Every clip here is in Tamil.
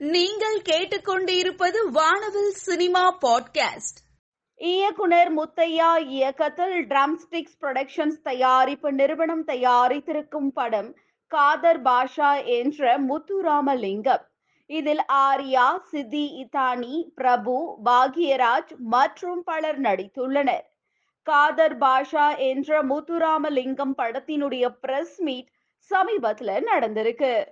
நீங்கள் கேட்டுக்கொண்டிருப்பது வானவில் சினிமா பாட்காஸ்ட். இயக்குனர் முத்தையா இயக்கத்தில் ட்ரம்ஸ்டிக்ஸ் புரொடக்ஷன்ஸ் தயாரிப்பு நிறுவனம் தயாரித்திருக்கும் படம் காதர் பாஷா என்ற முத்துராமலிங்கம். இதில் ஆர்யா சித்தி இத்தானி பிரபு பாக்யராஜ் மற்றும் பலர் நடித்துள்ளனர். காதர் பாஷா என்ற முத்துராமலிங்கம் படத்தினுடைய பிரஸ் மீட் சமீபத்தில் நடந்திருக்கு.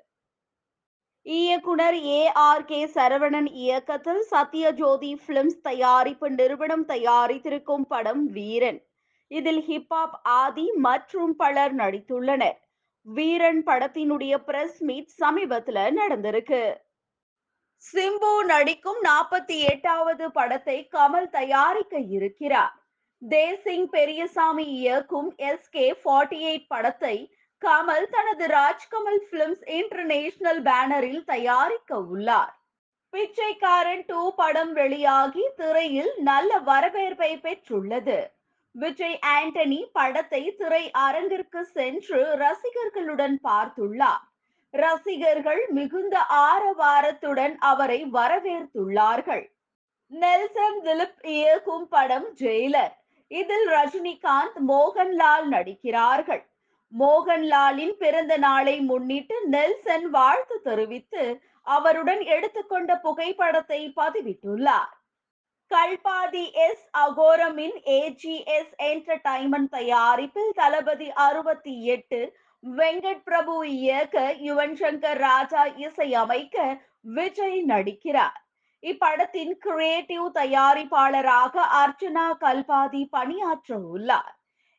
இயக்குனர் ஏ ஆர் கே சரவணன் இயக்கத்தில் சத்யஜோதி பிலிம்ஸ் தயாரிப்பு நிறுவனம் தயாரித்திருக்கும் படம் வீரன். இதில் ஹிப்ஹாப் ஆதி மற்றும் பலர் நடித்துள்ளனர். வீரன் படத்தினுடைய பிரஸ் மீட் சமீபத்துல நடந்திருக்கு. சிம்பு நடிக்கும் நாற்பத்தி எட்டாவது படத்தை கமல் தயாரிக்க இருக்கிறார். தேசிங் பெரியசாமி இயக்கும் எஸ் கே ஃபார்ட்டி எயிட் படத்தை கமல் தனது ராஜ்கமல் பிலிம்ஸ் இன்டர்நேஷனல் பேனரில் தயாரிக்க உள்ளார். பிச்சைக்காரன் டூ படம் வெளியாகி திரையில் நல்ல வரவேற்பை பெற்றுள்ளது. விஜய் ஆண்டனி படத்தை திரை அரங்கிற்கு சென்று ரசிகர்களுடன் பார்த்துள்ளார். ரசிகர்கள் மிகுந்த ஆரவாரத்துடன் அவரை வரவேற்றுள்ளார்கள் நெல்சன் திலிப் இயக்கும் படம் ஜெயிலர். இதில் ரஜினிகாந்த் மோகன்லால் நடிக்கிறார்கள். மோகன்லாலின் பிறந்த நாளை முன்னிட்டு நெல்சன் வாழ்த்து தெரிவித்து அவருடன் எடுத்துக்கொண்ட புகைப்படத்தை பதிவிட்டுள்ளார். கல்பாதி எஸ். அகோரமின் ஏஜிஎஸ் என்டர்டைன்மெண்ட் தயாரிப்பில் தளபதி அறுபத்தி எட்டு வெங்கட் பிரபு இயக்க யுவன் சங்கர் ராஜா இசையமைக்க விஜய் நடிக்கிறார். இப்படத்தின் கிரியேட்டிவ் தயாரிப்பாளராக அர்ச்சனா கல்பாதி பணியாற்ற உள்ளார்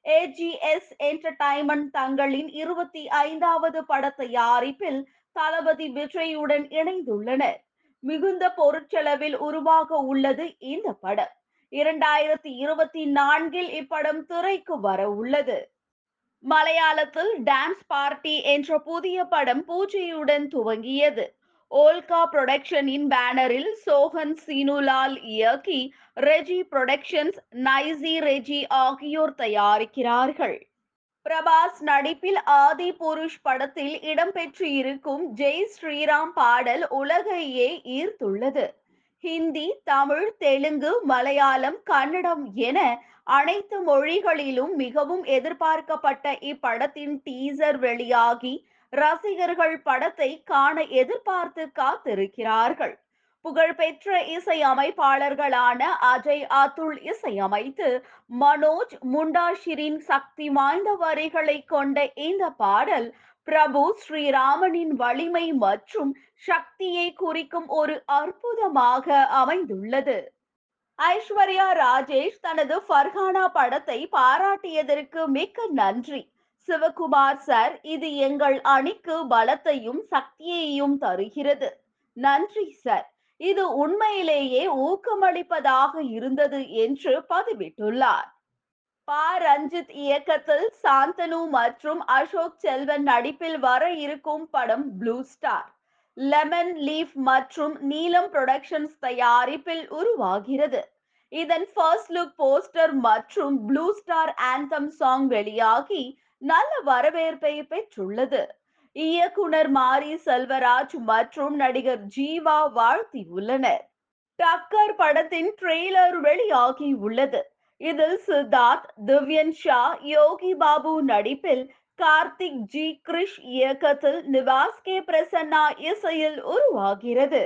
ஏஜிஎஸ் என்டர்டைன்மெண்ட் தங்களின் இருபத்தி ஐந்தாவது பட தயாரிப்பில் தளபதி விஜயுடன் இணைந்துள்ளனர். மிகுந்த பொருட்செலவில் உருவாக உள்ளது இந்த படம். இரண்டாயிரத்தி இருபத்தி நான்கில் இப்படம் திரைக்கு வர உள்ளது. மலையாளத்தில் டான்ஸ் பார்ட்டி என்ற புதிய படம் பூஜையுடன் துவங்கியது. ஓல்கா புரொடக்ஷனின் பேனரில் சோஹன் சீனுலால் இயக்கி ரெஜி புரொடக்ஷன்ஸ் நைசி ரெஜி ஆகியோர் தயாரிக்கிறார்கள் பிரபாஸ் நடிப்பில் ஆதி புருஷ் படத்தில் இடம்பெற்று இருக்கும் ஜெய் ஸ்ரீராம் பாடல் உலகையே ஈர்த்துள்ளது ஹிந்தி தமிழ் தெலுங்கு மலையாளம் கன்னடம் என அனைத்து மொழிகளிலும் மிகவும் எதிர்பார்க்கப்பட்ட இப்படத்தின் டீசர் வெளியாகி ரசிகர்கள் படத்தை காண எதிர்பார்த்து காத்திருக்கிறார்கள். புகழ்பெற்ற இசை அமைப்பாளர்களான அஜய் அதுல் இசையமைத்து மனோஜ் முண்டாஷிரின் சக்தி வாய்ந்த வரிகளை கொண்ட இந்த பாடல் பிரபு ஸ்ரீராமனின் வலிமை மற்றும் சக்தியை குறிக்கும் ஒரு அற்புதமாக அமைந்துள்ளது. ஐஸ்வர்யா ராஜேஷ் தனது ஃபர்ஹானா படத்தை பாராட்டியதற்கு மிக்க நன்றி. சிவகுமார் சார் இது எங்கள் அணிக்கு பலத்தையும் சக்தியையும் தருகிறது. நன்றி சார். இது உண்மையிலேயே ஊக்கமளிப்பதாக இருந்தது என்று பதிவிட்டுள்ளார். பா ரஞ்சித் இயக்கத்தில் சாந்தனு மற்றும் அசோக் செல்வன் நடிப்பில் வர இருக்கும் படம் ப்ளூ ஸ்டார். லெமன் லீஃப் மற்றும் நீலம் புரொடக்ஷன்ஸ் தயாரிப்பில் உருவாகிறது. இதன் ஃபர்ஸ்ட் லுக் போஸ்டர் மற்றும் ப்ளூ ஸ்டார் ஆந்தம் சாங் வெளியாகி நல்ல வரவேற்பை பெற்றுள்ளது. இயக்குனர் மாரி செல்வராஜ் மற்றும் நடிகர் ஜீவா வாழ்த்தியுள்ளனர் டக்கர் படத்தின் ட்ரெய்லர் வெளியாகி உள்ளது. இதில் சித்தார்த் திவ்யன் ஷா யோகி பாபு நடிப்பில் கார்த்திக் ஜி கிரிஷ் இயக்கத்தில் நிவாஸ் கே பிரசன்னா இசையில் உருவாகிறது.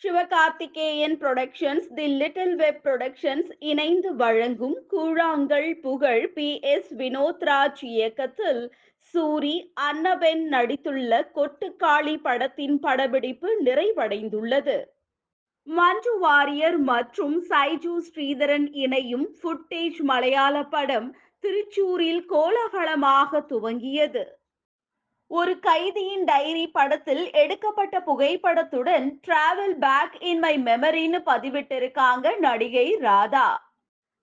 Sivakarthikeyan productions the little web productions இணைந்து வழங்கும் கூழாங்கல் புகழ் பி எஸ் வினோத்ராஜ் இயக்கத்தில் சூரி அன்னபென் நடித்துள்ள கொட்டுக்காளி படத்தின் படப்பிடிப்பு நிறைவடைந்துள்ளது. மஞ்சு வாரியர் மற்றும் சைஜு ஸ்ரீதரன் இணையும் ஃபுட்டேஜ் மலையாள படம் திருச்சூரில் கோலாகலமாக துவங்கியது. ஒரு கைதியின் டைரி படத்தில் எடுக்கப்பட்ட புகைப்படத்துடன் டிராவல் பேக் இன் மை மெமரின்னு பதிவிட்டிருக்காங்க நடிகை ராதா.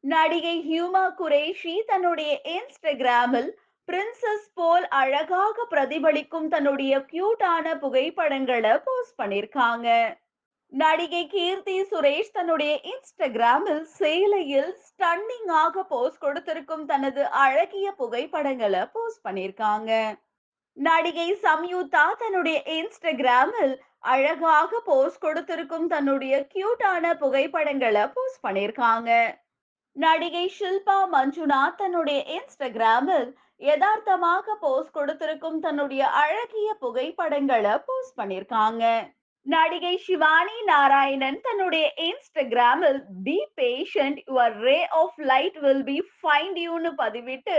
நடிகை ஹியூமா குரேஷி தன்னுடைய இன்ஸ்டாகிராமில் பிரின்சஸ் போல் அழகாக பிரதிபலிக்கும் தன்னுடைய கியூட்டான புகைப்படங்களை போஸ்ட் பண்ணிருக்காங்க. நடிகை கீர்த்தி சுரேஷ் தன்னுடைய இன்ஸ்டாகிராமில் சேலையில் ஸ்டன்னிங்காக போஸ்ட் கொடுத்திருக்கும் தனது அழகிய புகைப்படங்களை போஸ்ட் பண்ணியிருக்காங்க நடிகை சம்யுக்தா தன்னுடைய இன்ஸ்டாகிராமில் அழகாக போஸ்ட் கொடுத்திருக்கும் தன்னுடைய கியூட்டான புகைப்படங்களை போஸ்ட் பண்ணியிருக்காங்க. நடிகை ஷில்பா மஞ்சுநாத் தன்னுடைய இன்ஸ்டாகிராமில் யதார்த்தமாக போஸ்ட் கொடுத்திருக்கும் தன்னுடைய அழகிய புகைப்படங்களை போஸ்ட் பண்ணியிருக்காங்க. நடிகை சிவானி நாராயணன் தன்னுடைய இன்ஸ்டாகிராமில் be patient your ray of light will be find யூன்னு பதிவிட்டு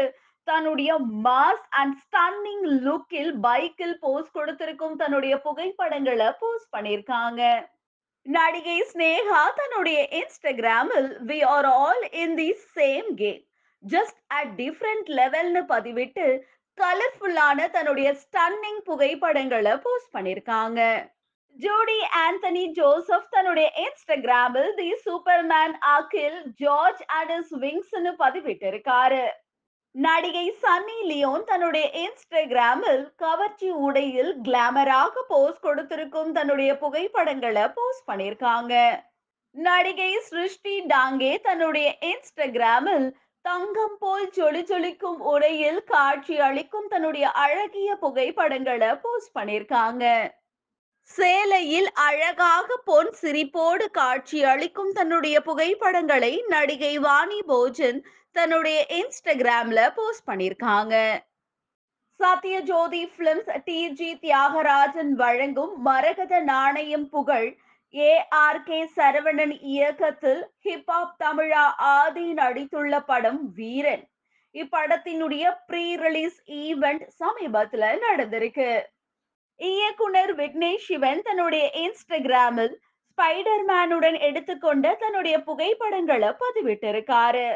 தன்னுடைய மாஸ் அண்ட் ஸ்டன்னிங் லுக்கில் பைக்கில் போஸ்ட் கொடுத்திருக்கும் தன்னுடைய புகைப்படங்களை போஸ்ட் பண்ணியிருக்காங்க. நடிகை ஸ்னேகா தன்னுடைய இன்ஸ்டாகிராமில் we are all in the same game just at different லெவல்னு பதிவிட்டு கலர்ஃபுல்லான தன்னுடைய ஸ்டன்னிங் புகைப்படங்களை போஸ்ட் பண்ணியிருக்காங்க. ஜோடி ஆண்டனி ஜோசப் தன்னுடைய இன்ஸ்டாகிராமில் the superman Akhil George and is விங்ஸ்னு பதிவிட்டு இருக்காரு நடிகை சன்னி லியோன் தன்னுடைய இன்ஸ்டாகிராமில் கவர்ச்சி உடையில் கிளாமராக போஸ்ட் கொடுத்திருக்கும் தன்னுடைய புகைப்படங்களை போஸ்ட் பண்ணியிருக்காங்க. நடிகை சிருஷ்டி டாங்கே தன்னுடைய இன்ஸ்டாகிராமில் தங்கம் போல் ஜொலி ஜொலிக்கும் உடையில் காட்சி அளிக்கும் தன்னுடைய அழகிய புகைப்படங்களை போஸ்ட் பண்ணியிருக்காங்க. சேலையில் அழகாக பொன் சிரிப்போடு காட்சி அளிக்கும் தன்னுடைய புகைப்படங்களை நடிகை வாணி போஜன் தன்னுடைய இன்ஸ்டாகிராம்ல போஸ்ட் பண்ணியிருக்காங்க சத்யஜோதி பிலிம்ஸ் டிஜி தியாகராஜன் வழங்கும் மரகத நாணயம் புகழ் ஏ ஆர் கே சரவணன் இயக்கத்தில் ஹிப்ஹாப் தமிழா ஆதி நடித்துள்ள படம் வீரன். இப்படத்தினுடைய ப்ரீ ரிலீஸ் ஈவெண்ட் சமீபத்துல நடந்திருக்கு. இயக்குனர் விக்னேஷ் சிவன் தன்னுடைய இன்ஸ்டாகிராமில் ஸ்பைடர் மேனுடன் எடுத்துக்கொண்ட தன்னுடைய புகைப்படங்களை பதிவிட்டிருக்காரு.